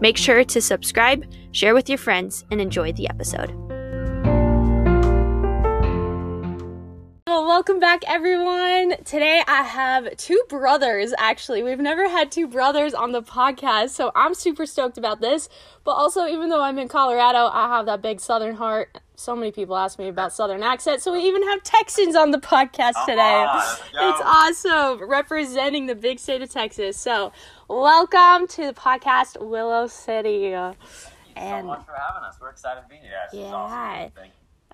Make sure to subscribe, share with your friends, and enjoy the episode. Well, welcome back, everyone. Today I have two brothers, actually. We've never had two brothers on the podcast, so I'm super stoked about this. But also, even though I'm in Colorado, I have that big southern heart. So many people ask me about southern accent, so we even have Texans on the podcast today. It's awesome representing the big state of Texas. So, welcome to the podcast, Willow City. Thank you And- so much for having us. We're excited to be here. Yeah. awesome.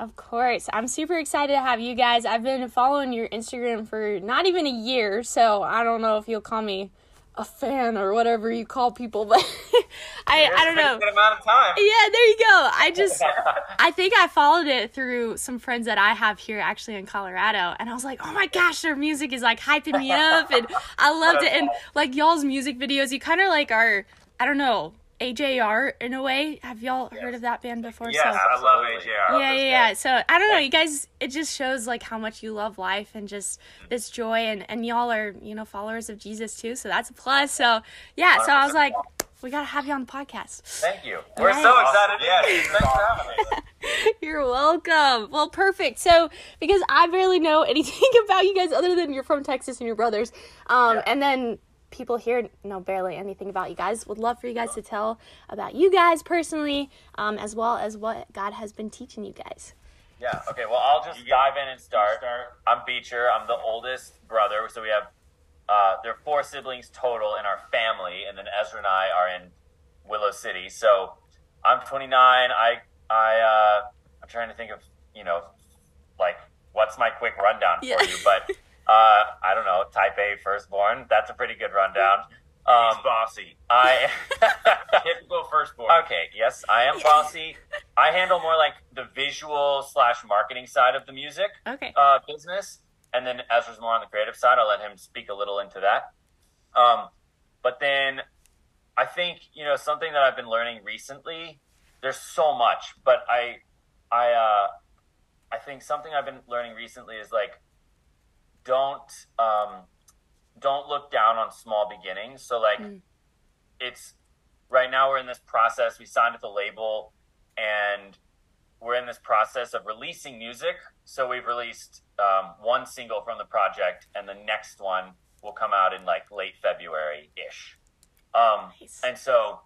Of course. I'm super excited to have you guys. I've been following your Instagram for not even a year, so I don't know if you'll call me a fan or whatever you call people, but I, I don't know. Good amount of time. Yeah, there you go. I just I think I followed it through some friends that I have here actually in Colorado and I was like, "Oh my gosh, their music is like hyping me up and I loved it and like y'all's music videos, you kind of like are I don't know, AJR in a way. Have y'all heard of that band before? Yes, So- I love AJR. yeah, yeah, yeah. So I don't know, you guys. It just shows like how much you love life and just this joy, and and y'all are you know followers of Jesus too. So that's a plus. So yeah. So I was like, we gotta have you on the podcast. Thank you. We're Right. so excited. Yeah, Yeah, thanks for having us. You're welcome. Well, perfect. So because I barely know anything about you guys other than you're from Texas and your brothers, um, Yeah. and then people here know barely anything about you guys. Would love for you guys to tell about you guys personally, um, as well as what God has been teaching you guys. Yeah. Okay. Well, I'll just dive in and start. I'm Beecher. I'm the oldest brother. So we have uh, there are four siblings total in our family, and then Ezra and I are in Willow City. So I'm 29. I I uh, I'm trying to think of you know like what's my quick rundown for you, but uh, I don't know. Type A firstborn. That's a pretty good rundown. Um, He's bossy. I Typical firstborn. Okay, yes, I am bossy. I handle more like the visual slash marketing side of the music Okay. uh, business, and then Ezra's more on the creative side. I'll let him speak a little into that. Um, but then I think you know something that I've been learning recently. There's so much, but I, I, uh, I think something I've been learning recently is like, don't, um, don't look down on small beginnings. So like, Mm. it's right now we're in this process. We signed with the label, and we're in this process of releasing music. So we've released um, one single from the project, and the next one will come out in like late February ish. Um, Nice. and so,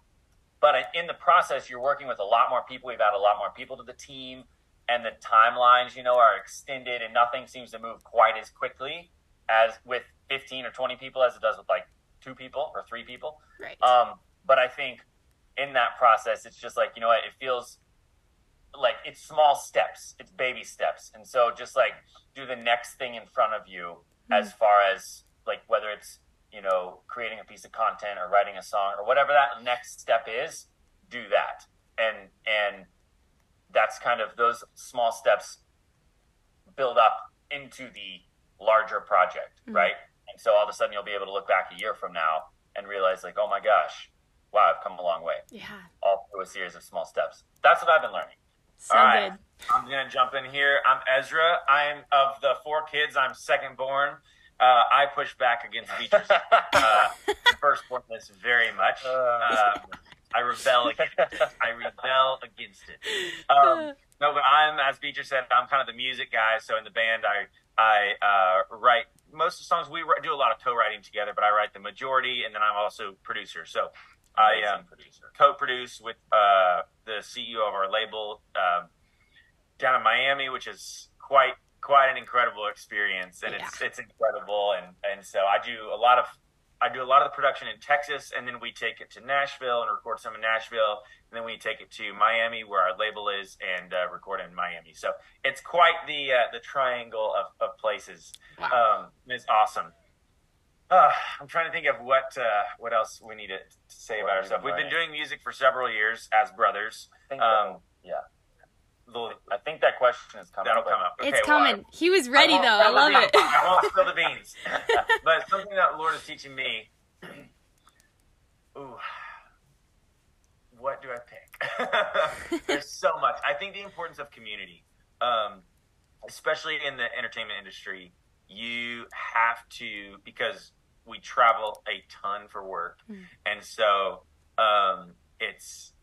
but in the process, you're working with a lot more people. We've added a lot more people to the team, and the timelines, you know, are extended, and nothing seems to move quite as quickly as with 15 or 20 people as it does with like two people or three people. Right. Um, but I think in that process, it's just like, you know what, it feels like it's small steps, it's baby steps. And so just like do the next thing in front of you as far as like whether it's, you know, creating a piece of content or writing a song or whatever that next step is, do that. And, and that's kind of those small steps build up into the larger project, Mhm. right? And so all of a sudden you'll be able to look back a year from now and realize like, oh my gosh, wow, I've come a long way. yeah. All through a series of small steps. That's what I've been learning. So All right. good. I'm gonna jump in here. I'm Ezra. I'm of the four kids. I'm second born. Uh, I push back against Beecher's. Uh, firstbornness very much. Um, I rebel. Against it. I rebel against it. Um, no, but I'm, as Beecher said, I'm kind of the music guy. So in the band, I I uh, write most of the songs. We do a lot of co-writing together, but I write the majority, and then I'm also producer. So I um, Amazing producer. co-produce with uh, the CEO of our label um, down in Miami, which is quite quite an incredible experience, and it's it's incredible. And and so I do a lot of I do a lot of the production in Texas, and then we take it to Nashville and record some in Nashville, and then we take it to Miami, where our label is, and uh, record in Miami. So it's quite the uh, the triangle of, of places. Um, it's awesome. Uh, I'm trying to think of what uh, what else we need to say What about ourselves. We've been doing music for several years as brothers. I think Um, that- yeah. I think that question is coming. That'll come up. Okay, it's coming. Well, he was ready I though. I love it. I won't spill the beans. but something that the Lord is teaching me. Ooh, what do I pick? There's so much. I think the importance of community, um, especially in the entertainment industry, you have to because we travel a ton for work, mm. and so um, it's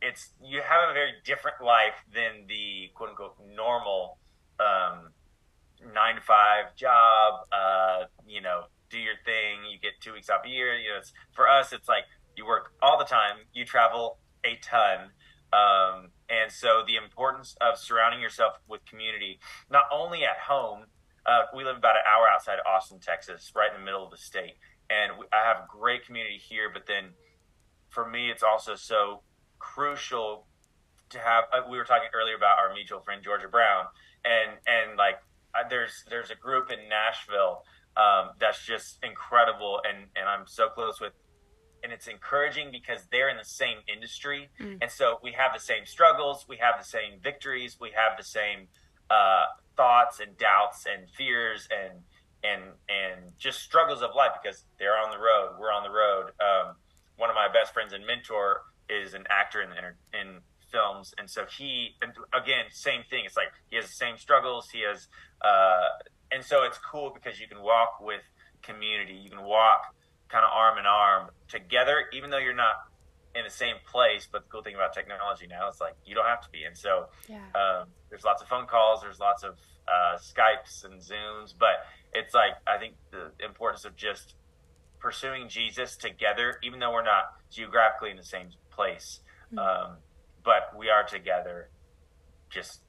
it's you have a very different life than the quote unquote normal um, nine to five job. Uh, you know, do your thing. You get two weeks off a year. You know, for us. It's like you work all the time. You travel a ton. Um, and so the importance of surrounding yourself with community, not only at home, uh, we live about an hour outside of Austin, Texas, right in the middle of the state. And we, I have great community here, but then for me, it's also so crucial to have. Uh, we were talking earlier about our mutual friend Georgia Brown, and and like uh, there's there's a group in Nashville um, that's just incredible, and and I'm so close with. And it's encouraging because they're in the same industry, mm. and so we have the same struggles, we have the same victories, we have the same uh, thoughts and doubts and fears and and and just struggles of life because they're on the road, we're on the road. Um, one of my best friends and mentor is an actor in the, in films, and so he again same thing. It's like he has the same struggles. He has, uh, and so it's cool because you can walk with community. You can walk kind of arm in arm together, even though you're not in the same place. But the cool thing about technology now is like you don't have to be. And so yeah. um, there's lots of phone calls. There's lots of uh, Skypes and Zooms. But it's like I think the importance of just pursuing Jesus together, even though we're not geographically in the same place. Mm-hmm. Um, but we are together, just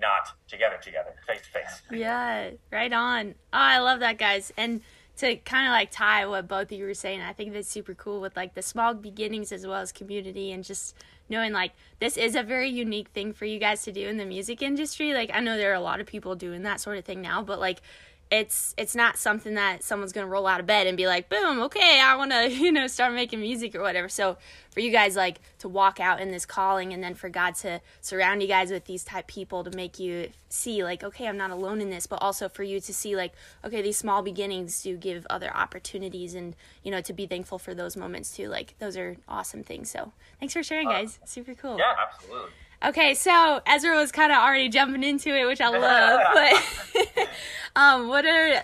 not together, together, face to face. Yeah, right on. Oh, I love that, guys. And to kind of like tie what both of you were saying, I think that's super cool with like the small beginnings as well as community and just knowing like this is a very unique thing for you guys to do in the music industry. Like I know there are a lot of people doing that sort of thing now, but like it's it's not something that someone's gonna roll out of bed and be like boom okay i want to you know start making music or whatever. So for you guys like to walk out in this calling and then for god to surround you guys with these type people to make you see like okay i'm not alone in this but also for you to see like okay these small beginnings do give other opportunities and you know to be thankful for those moments too. Like those are awesome things. So thanks for sharing uh, guys. Super cool. yeah absolutely Okay, so Ezra was kind of already jumping into it, which I love. but um, what are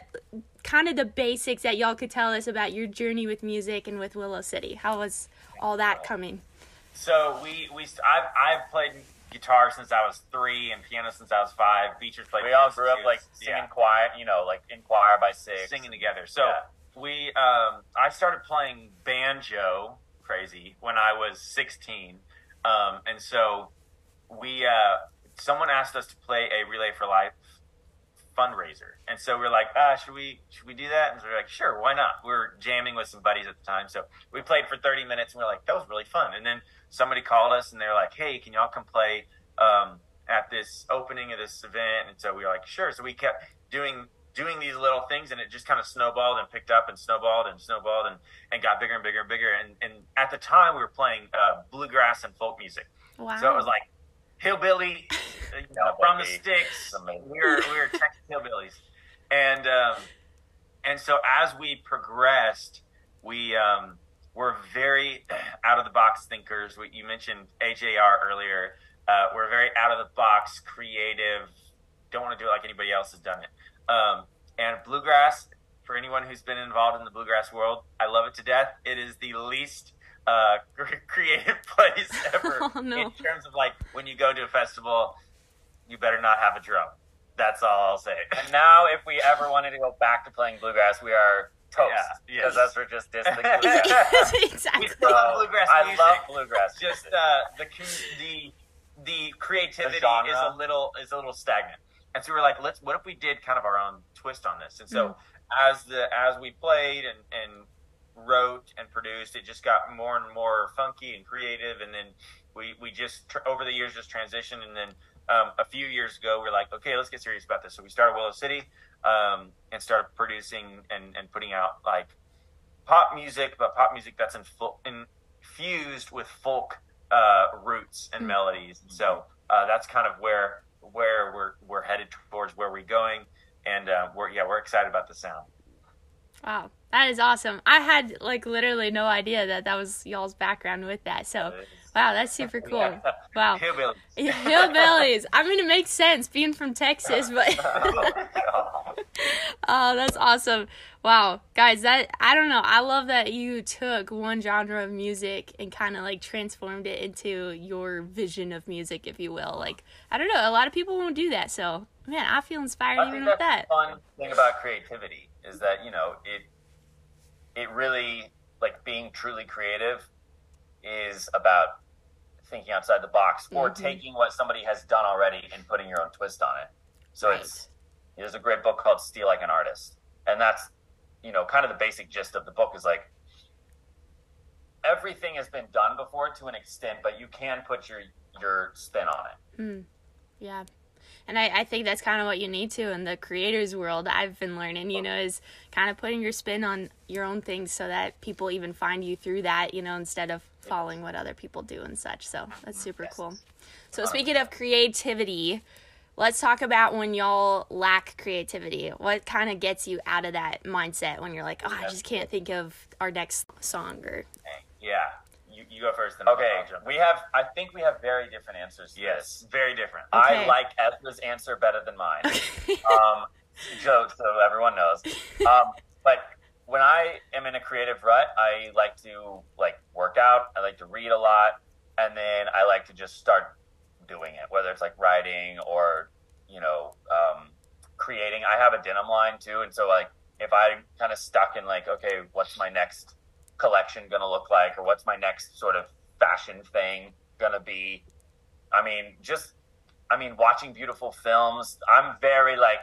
kind of the basics that y'all could tell us about your journey with music and with Willow City? How was all that coming? So we we I've I've played guitar since I was three and piano since I was five. Beecher's played. We all grew up like singing yeah. choir, you know, like in choir by six, singing together. So yeah. we um, I started playing banjo, crazy, when I was sixteen, um, and so we uh, someone asked us to play a Relay for Life fundraiser, and so we are like, ah, should we should we do that? And so we are like, sure, why not? We are jamming with some buddies at the time, so we played for 30 minutes, and we are like, that was really fun. And then somebody called us, and they're like, hey, can y'all come play um, at this opening of this event? And so we were like, sure. So we kept doing doing these little things and it just kind of snowballed and picked up and snowballed and snowballed and, and got bigger and bigger and bigger and, and at the time we were playing uh, bluegrass and folk music wow. so it was like hillbilly you know, from the sticks. We were we were Texas hillbillies, and um, and so as we progressed, we um, were very out of the box thinkers. We, you mentioned AJR earlier. Uh, we're very out of the box, creative. Don't want to do it like anybody else has done it. Um, and bluegrass, for anyone who's been involved in the bluegrass world, I love it to death. It is the least uh, creative place ever oh, no. in terms of like when you go to a festival, you better not have a drum. That's all I'll say. And now, if we ever wanted to go back to playing bluegrass, we are toast because yeah, yes. us just dissing bluegrass. exactly. We love bluegrass. I music. love bluegrass. Just uh, the the the creativity the is a little is a little stagnant, and so we are like, let's. What if we did kind of our own twist on this? And so mm. as the as we played and and wrote and produced. It just got more and more funky and creative, and then we we just tr- over the years just transitioned, and then um, a few years ago we are like, okay, let's get serious about this. So we started Willow City um, and started producing and and putting out like pop music, but pop music that's in full, infused with folk uh, roots and mm-hmm. melodies. So uh, that's kind of where where we're we're headed towards where we're going, and uh, we're yeah we're excited about the sound. Wow, that is awesome. I had like literally no idea that that was y'all's background with that. So, wow, that's super cool. Wow, hillbillies. hillbillies. I mean, it makes sense being from Texas, but oh, oh that's awesome. Wow, guys, that I don't know. I love that you took one genre of music and kind of like transformed it into your vision of music, if you will. Like, I don't know, a lot of people won't do that. So, man, I feel inspired I even with that. fun thing about creativity is that you know it it really like being truly creative is about thinking outside the box or mm-hmm. taking what somebody has done already and putting your own twist on it. So right. it's there's a great book called Steal Like an Artist, and that's you know kind of the basic gist of the book is like everything has been done before to an extent, but you can put your your spin on it. Mm. Yeah, and I, I think that's kind of what you need to in the creators world i've been learning you know is kind of putting your spin on your own things so that people even find you through that you know instead of following what other people do and such. So that's super cool. So speaking of creativity let's talk about when y'all lack creativity. What kind of gets you out of that mindset when you're like oh i just can't think of our next song or yeah you go first. Then okay, we have. I think we have very different answers. yes, this. very different. Okay. I like Ezra's answer better than mine. um, joke, so everyone knows. Um, but when I am in a creative rut, I like to like work out. I like to read a lot, and then I like to just start doing it, whether it's like writing or you know um, creating. I have a denim line too, and so like if I kind of stuck in like, okay, what's my next collection going to look like or what's my next sort of fashion thing going to be. I mean, just, I mean, watching beautiful films, I'm very like,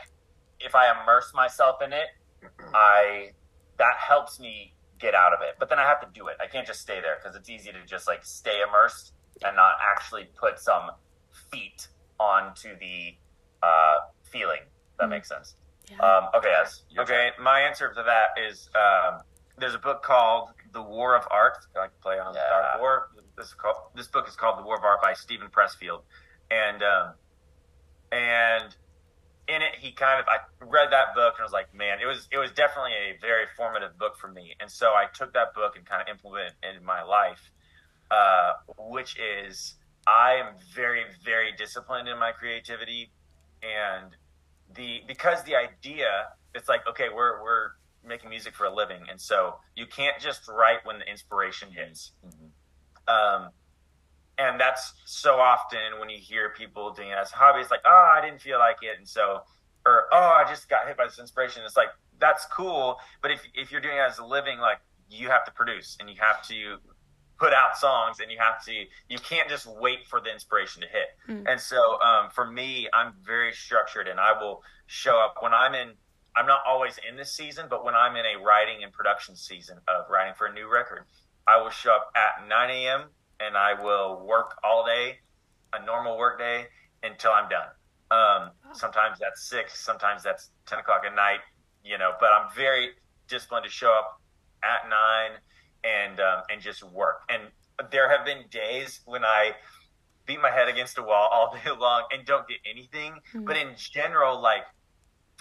if I immerse myself in it, I, that helps me get out of it. But then I have to do it. I can't just stay there because it's easy to just like stay immersed and not actually put some feet onto the uh, feeling. That mm-hmm. makes sense. Yeah. Um, okay, yes. Okay, my answer to that is um, there's a book called the War of Art. I like to play on yeah. Dark War. This called, this book is called The War of Art by Steven Pressfield, and um, and in it he kind of I read that book and I was like, man, it was it was definitely a very formative book for me, and so I took that book and kind of implemented it in my life, uh, which is I am very very disciplined in my creativity, and the because the idea it's like okay we're we're making music for a living, and so you can't just write when the inspiration hits. Mm-hmm. Um, and that's so often when you hear people doing it as a hobby, it's like, oh, I didn't feel like it, and so, or oh, I just got hit by this inspiration. It's like that's cool, but if if you're doing it as a living, like you have to produce and you have to put out songs and you have to you can't just wait for the inspiration to hit mm. and so um, for me i'm very structured and i will show up when i'm in I'm not always in this season, but when I'm in a writing and production season of writing for a new record, I will show up at 9 a.m. and I will work all day, a normal work day, until I'm done. Um, sometimes that's six, sometimes that's 10 o'clock at night, you know, but I'm very disciplined to show up at nine and, um, and just work. And there have been days when I beat my head against a wall all day long and don't get anything. Mm-hmm. But in general, like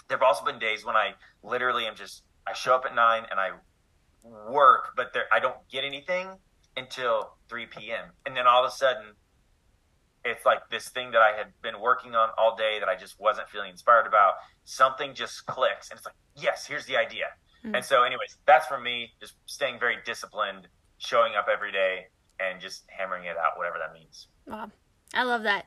there have also been days when I literally am just I show up at nine and I work, but there I don't get anything until three p.m. and then all of a sudden it's like this thing that I had been working on all day that I just wasn't feeling inspired about. Something just clicks, and it's like, yes, here's the idea. Mm-hmm. And so, anyways, that's for me. Just staying very disciplined, showing up every day, and just hammering it out, whatever that means. Wow, I love that.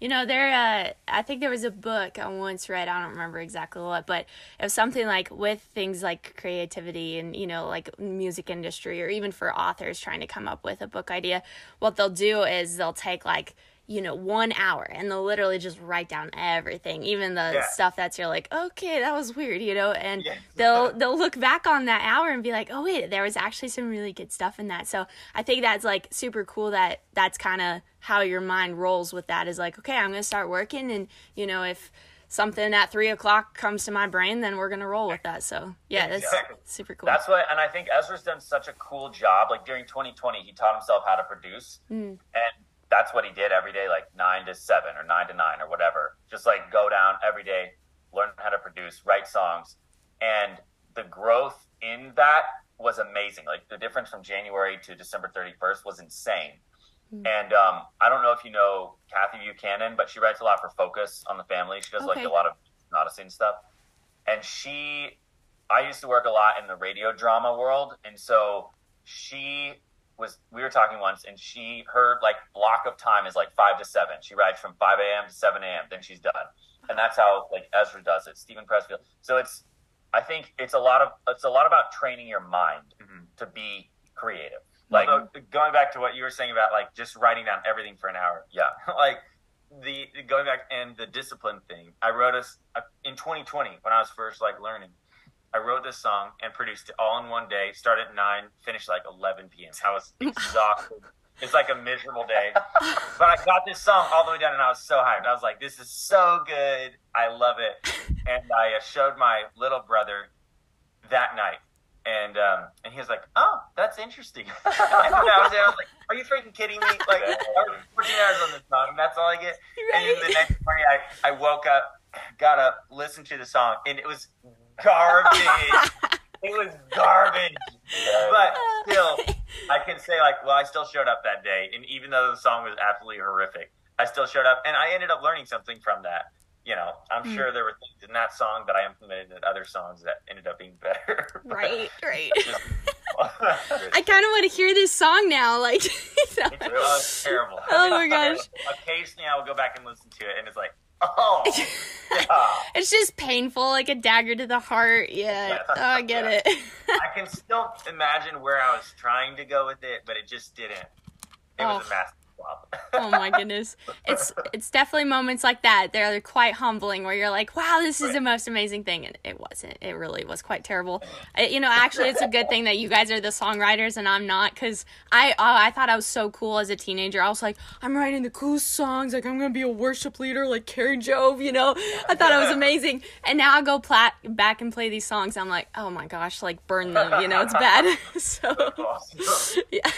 You know, there. Uh, I think there was a book I once read. I don't remember exactly what, but it was something like with things like creativity and you know, like music industry, or even for authors trying to come up with a book idea. What they'll do is they'll take like you know one hour and they'll literally just write down everything even the yeah. stuff that's you're like okay that was weird you know and yeah. they'll they'll look back on that hour and be like oh wait there was actually some really good stuff in that so i think that's like super cool that that's kind of how your mind rolls with that is like okay i'm gonna start working and you know if something at three o'clock comes to my brain, then we're gonna roll with that. So yeah, that's exactly. super cool. That's what, and I think Ezra's done such a cool job. Like during 2020, he taught himself how to produce, mm. and that's what he did every day, like nine to seven or nine to nine or whatever. Just like go down every day, learn how to produce, write songs. And the growth in that was amazing. Like the difference from January to December 31st was insane. Mm-hmm. And um, I don't know if you know Kathy Buchanan, but she writes a lot for Focus on the Family. She does okay. like a lot of Odyssey and stuff. And she, I used to work a lot in the radio drama world. And so she was we were talking once and she her like block of time is like five to seven she rides from 5 a.m to 7 a.m then she's done and that's how like ezra does it Steven Pressfield so it's i think it's a lot of it's a lot about training your mind mm-hmm. to be creative like Although, going back to what you were saying about like just writing down everything for an hour yeah like the going back and the discipline thing i wrote us in 2020 when i was first like learning I wrote this song and produced it all in one day. Started at nine, finished like 11 p.m. I was exhausted. it's like a miserable day, but I got this song all the way down, and I was so hyped. I was like, "This is so good. I love it." And I uh, showed my little brother that night, and um, and he was like, "Oh, that's interesting." I was, there, I was like, "Are you freaking kidding me? Like, I 14 hours on this song, and that's all I get." Right. And then the next morning, I I woke up, got up, listened to the song, and it was garbage. it was garbage. But still, I can say like, well, I still showed up that day, and even though the song was absolutely horrific, I still showed up, and I ended up learning something from that. You know, I'm mm. sure there were things in that song that I implemented in other songs that ended up being better. right, right. I kind of want to hear this song now. Like, it was terrible. Oh my gosh! Occasionally, I will go back and listen to it, and it's like, Oh, yeah. it's just painful, like a dagger to the heart. Yeah, oh, I get yeah. it. I can still imagine where I was trying to go with it, but it just didn't. It oh. was a mess oh my goodness. It's it's definitely moments like that. They're quite humbling where you're like, wow, this is right. the most amazing thing. And it wasn't. It really was quite terrible. you know, actually, it's a good thing that you guys are the songwriters and I'm not because I, oh, I thought I was so cool as a teenager. I was like, I'm writing the coolest songs. Like, I'm going to be a worship leader like Kari Jobe, you know? I thought I was amazing. And now I go plat- back and play these songs. I'm like, oh my gosh, like burn them. You know, it's bad. so, yeah.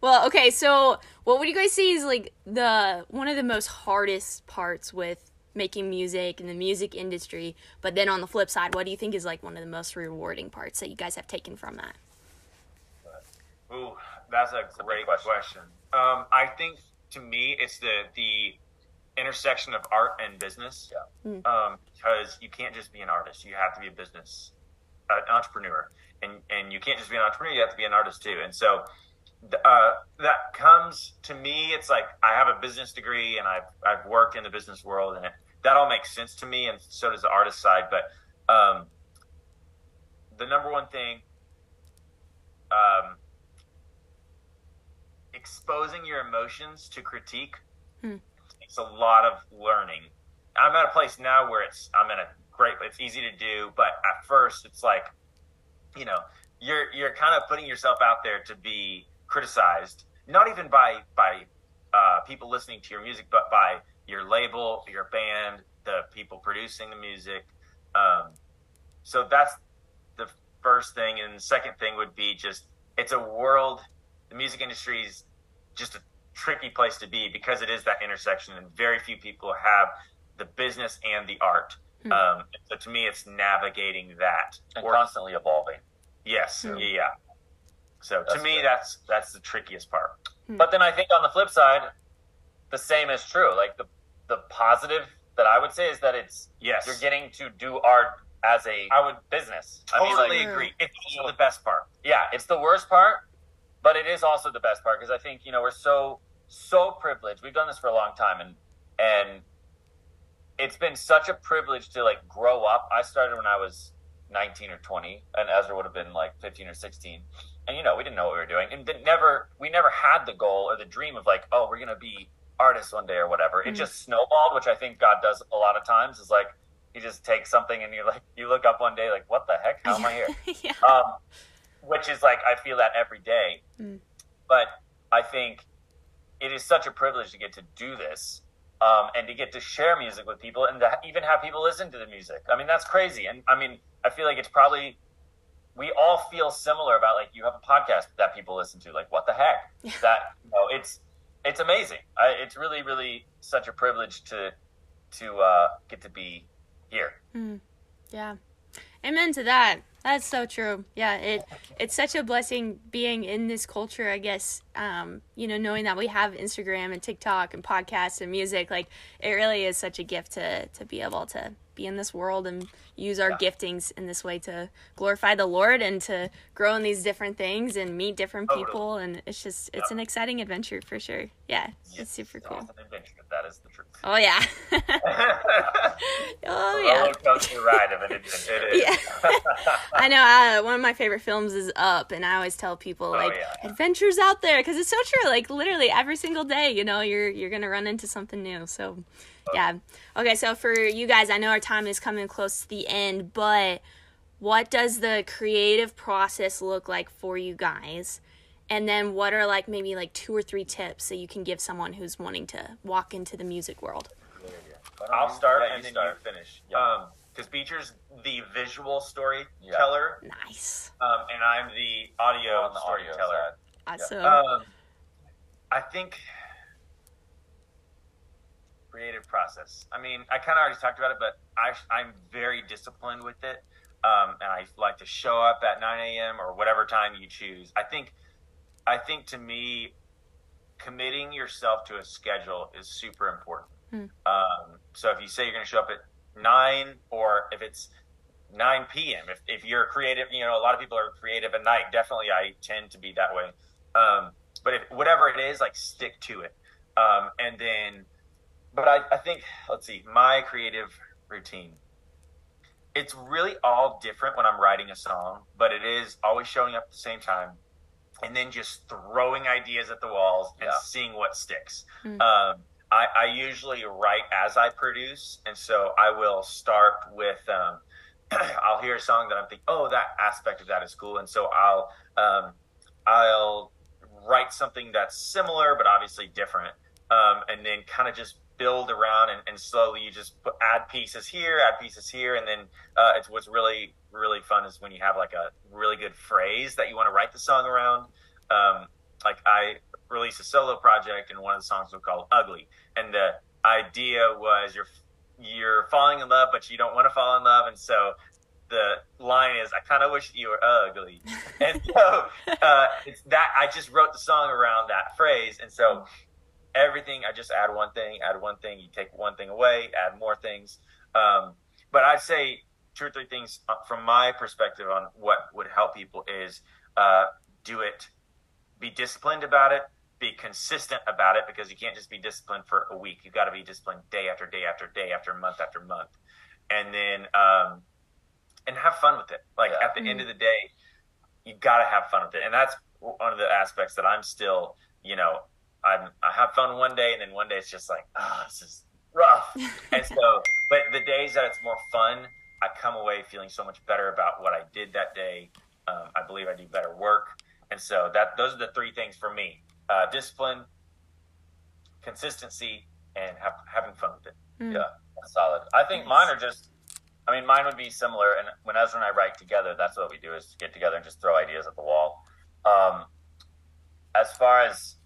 Well, okay, so what would you guys say is like the one of the most hardest parts with making music in the music industry? But then on the flip side, what do you think is like one of the most rewarding parts that you guys have taken from that? Ooh, that's a great question. question. Um, I think to me, it's the the intersection of art and business. Yeah. Mm. Um, because you can't just be an artist; you have to be a business, an entrepreneur, and and you can't just be an entrepreneur; you have to be an artist too. And so, uh, that comes to me. It's like I have a business degree and I've I've worked in the business world, and it, that all makes sense to me, and so does the artist side. But um, the number one thing, um, exposing your emotions to critique hmm. takes a lot of learning. I'm at a place now where it's I'm in a great. It's easy to do, but at first it's like, you know, you're you're kind of putting yourself out there to be criticized, not even by by uh, people listening to your music, but by your label, your band, the people producing the music. Um, so that's the first thing, and the second thing would be just it's a world. The music industry is just a tricky place to be because it is that intersection, and very few people have the business and the art. Hmm. Um, so to me, it's navigating that and or, constantly evolving. Yes, hmm. yeah. So that's to me, good. that's that's the trickiest part. Hmm. But then I think on the flip side, the same is true. Like the the positive that I would say is that it's yes, you're getting to do art as a I would business. Totally I mean, like, agree. It's also the best part. Yeah, it's the worst part, but it is also the best part because I think you know we're so so privileged. We've done this for a long time, and and it's been such a privilege to like grow up. I started when I was 19 or 20, and Ezra would have been like 15 or 16 and you know we didn't know what we were doing. And never we never had the goal or the dream of like oh we're gonna be artists one day or whatever. Mm-hmm. it just snowballed which i think god does a lot of times is like he just takes something and you like you look up one day like what the heck? How am i here? Yeah. um, which is like i feel that every day. Mm. but i think it is such a privilege to get to do this um, and to get to share music with people and to even have people listen to the music. I mean that's crazy. And i mean i feel like it's probably we all feel similar about like you have a podcast that people listen to. Like, what the heck? Yeah. That you know, it's it's amazing. I, it's really, really such a privilege to to uh, get to be here. Mm. Yeah, amen to that. That's so true. Yeah, it it's such a blessing being in this culture. I guess um, you know, knowing that we have Instagram and TikTok and podcasts and music, like it really is such a gift to to be able to be in this world and use our yeah. giftings in this way to glorify the Lord and to grow in these different things and meet different people. And it's just, it's yeah. an exciting adventure for sure. Yeah, yes, it's super it's cool. Adventure. That is the truth. Oh yeah. oh yeah. Roller coaster ride of an adventure. yeah. I know. Uh, one of my favorite films is Up, and I always tell people oh, like yeah. adventures out there because it's so true. Like literally every single day, you know, you're you're gonna run into something new. So yeah. Okay, so for you guys, I know our time is coming close to the end, but what does the creative process look like for you guys? And then what are like maybe like two or three tips that you can give someone who's wanting to walk into the music world? I'll start yeah, and then start. you finish. Yeah. Um, because Beecher's the visual storyteller. Yeah. Nice. Um, and I'm the audio storyteller. Awesome. Um, I think creative process. I mean, I kind of already talked about it, but I, I'm very disciplined with it. Um, and I like to show up at 9 a.m. or whatever time you choose. I think, I think to me, committing yourself to a schedule is super important. Mm. Um, so if you say you're going to show up at nine, or if it's 9 p.m., if, if you're creative, you know, a lot of people are creative at night. Definitely, I tend to be that way. Um, but if whatever it is, like stick to it. Um, and then but I, I think let's see my creative routine it's really all different when i'm writing a song but it is always showing up at the same time and then just throwing ideas at the walls and yeah. seeing what sticks mm-hmm. um, I, I, usually write as i produce and so i will start with um, i'll hear a song that i'm thinking oh that aspect of that is cool and so i'll um, i'll write something that's similar but obviously different um, and then kind of just build around and, and slowly you just put, add pieces here, add pieces here, and then uh, it's what's really really fun is when you have like a really good phrase that you want to write the song around. Um, like I released a solo project, and one of the songs was called "Ugly," and the idea was you're you're falling in love, but you don't want to fall in love, and so the line is, "I kind of wish you were ugly," and so uh, it's that I just wrote the song around that phrase, and so everything. I just add one thing, add one thing. You take one thing away, add more things. Um, but I'd say two or three things uh, from my perspective on what would help people is uh, do it, be disciplined about it, be consistent about it because you can't just be disciplined for a week. You've got to be disciplined day after day after day after month after month, and then um, and have fun with it. Like yeah. at the mm-hmm. end of the day, you got to have fun with it, and that's one of the aspects that I'm still, you know, I'm, I have fun one day, and then one day it's just like, ah, oh, this is rough. and so, but the days that it's more fun, I come away feeling so much better about what I did that day. Um, I believe I do better work, and so that those are the three things for me: uh, discipline, consistency, and have, having fun with it. Mm. Yeah, solid. I think mine are just. I mean, mine would be similar. And when Ezra and I write together, that's what we do: is get together and just throw ideas at the wall. Um, as far as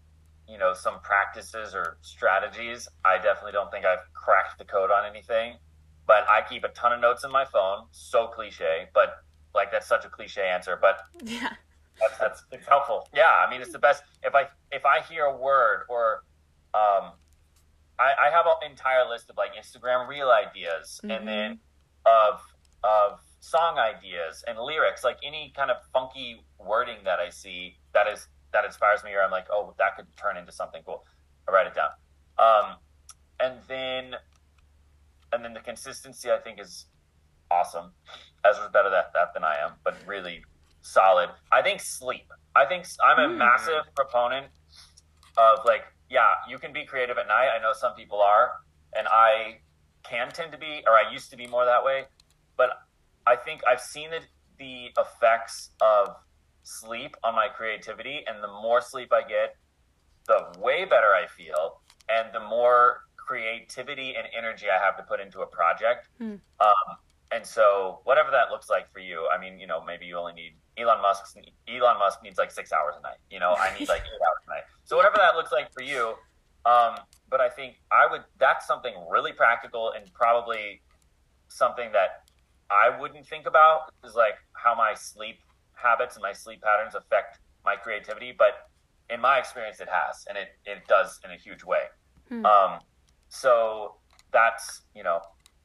you know some practices or strategies. I definitely don't think I've cracked the code on anything, but I keep a ton of notes in my phone. So cliche, but like that's such a cliche answer, but yeah. That's, that's it's helpful. Yeah, I mean it's the best. If I if I hear a word or um, I, I have an entire list of like Instagram reel ideas, mm-hmm. and then of of song ideas and lyrics, like any kind of funky wording that I see that is that inspires me or I'm like, oh, that could turn into something cool. I write it down. Um, and then, and then the consistency I think is awesome. Ezra's better at that than I am, but really solid. I think sleep. I think I'm a mm. massive proponent of like, yeah, you can be creative at night. I know some people are, and I can tend to be, or I used to be more that way. But I think I've seen the, the effects of sleep on my creativity. And the more sleep I get, the way better I feel, and the more creativity and energy I have to put into a project. Mm. Um, and so, whatever that looks like for you, I mean, you know, maybe you only need Elon Musk's Elon Musk needs like six hours a night. You know, I need like eight hours a night. So whatever whatever that looks like for you. Um, but I think I would. That's something really practical and probably something that I wouldn't think about is like how my sleep habits and my sleep patterns affect my creativity. But in my experience, it has, and it it does in a huge way. Hmm. Um, so that's you know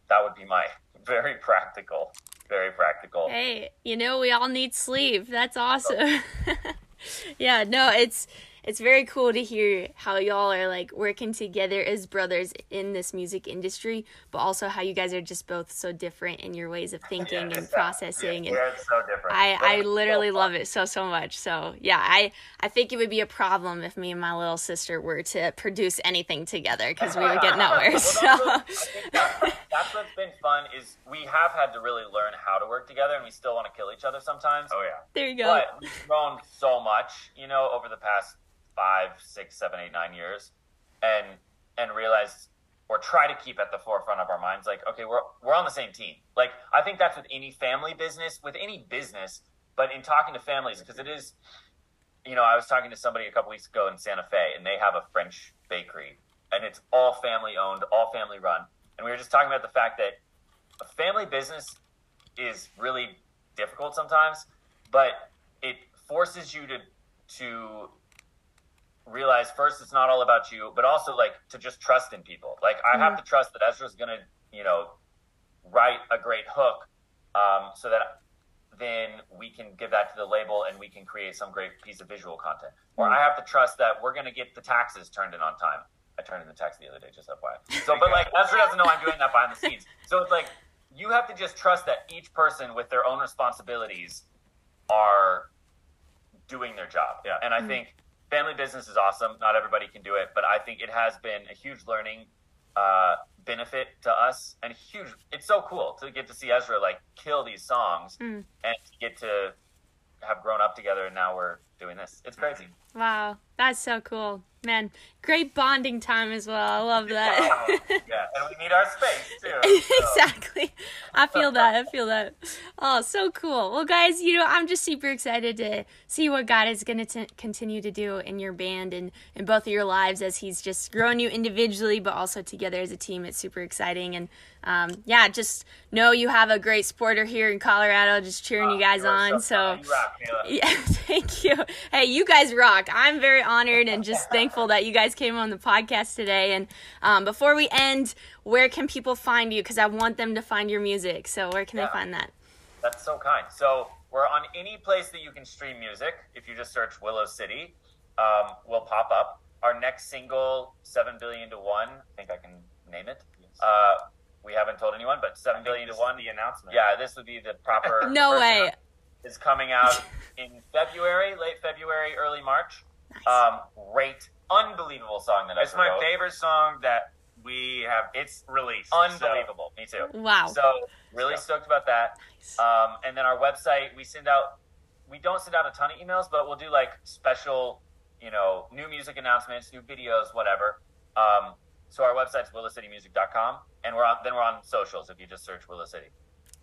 that would be my very practical, very practical. Hey, you know we all need sleep. That's awesome. yeah, no, it's it's very cool to hear how y'all are like working together as brothers in this music industry, but also how you guys are just both so different in your ways of thinking yeah, and processing. Yeah, and so different. I, I literally so love it so so much. So yeah, I I think it would be a problem if me and my little sister were to produce anything together because we would get nowhere. well, so that's, that's what's been fun is we have had to really learn how to work together, and we still want to kill each other sometimes. Oh yeah, there you go. But we've grown so much, you know, over the past five, six, seven, eight, nine years, and and realize or try to keep at the forefront of our minds, like, okay, we're we're on the same team. Like, I think that's with any family business, with any business, but in talking to families, because it is, you know, I was talking to somebody a couple weeks ago in Santa Fe, and they have a French bakery, and it's all family owned, all family run, and we were just talking about the fact that a family business is really difficult sometimes, but it forces you to to realize first it's not all about you, but also like to just trust in people. Like I mm-hmm. have to trust that Ezra's gonna, you know, write a great hook, um, so that then we can give that to the label and we can create some great piece of visual content. Or mm-hmm. I have to trust that we're gonna get the taxes turned in on time. I turned in the tax the other day, just FYI. So, but like Ezra doesn't know I'm doing that behind the scenes. So it's like you have to just trust that each person with their own responsibilities are doing their job. Yeah. And I mm-hmm. think family business is awesome. Not everybody can do it, but I think it has been a huge learning uh, benefit to us and huge. It's so cool to get to see Ezra like kill these songs mm. and get to have grown up together, and now we're doing this. It's crazy. Wow, that's so cool. Man, great bonding time as well. I love that. yeah, and we need our space too. So. exactly. I feel that. I feel that. Oh, so cool. Well, guys, you know, I'm just super excited to see what God is going to continue to do in your band and in both of your lives as He's just growing you individually, but also together as a team. It's super exciting. And um, yeah, just know you have a great supporter here in Colorado, just cheering oh, you guys on. So, so rock, yeah, thank you. Hey, you guys rock. I'm very honored and just thankful thankful that you guys came on the podcast today. And um, before we end, where can people find you? Because I want them to find your music. So where can yeah. they find that? That's so kind. So we're on any place that you can stream music. If you just search Willow City, um, will pop up. Our next single, Seven Billion to One. I think I can name it. Yes. Uh, we haven't told anyone, but Seven Billion to One. The announcement. Yeah, this would be the proper. no way. Is coming out in February, late February, early March. Nice. Um, great unbelievable song that it's I my wrote. favorite song that we have. It's released. Unbelievable. So. Me too. Wow. So really so. stoked about that. Nice. Um, and then our website, we send out. We don't send out a ton of emails, but we'll do like special, you know, new music announcements, new videos, whatever. Um, so our website's willowcitymusic.com, and we're on. Then we're on socials if you just search Willow City.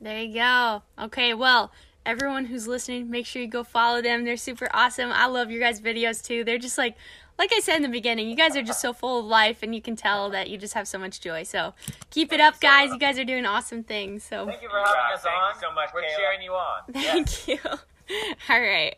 There you go. Okay, well, everyone who's listening, make sure you go follow them. They're super awesome. I love your guys' videos too. They're just like like I said in the beginning, you guys are just so full of life and you can tell that you just have so much joy. So keep it up, guys. You guys are doing awesome things. So thank you for having us on. Thank you so much. We're Kaila. cheering you on. Thank yeah. you. All right.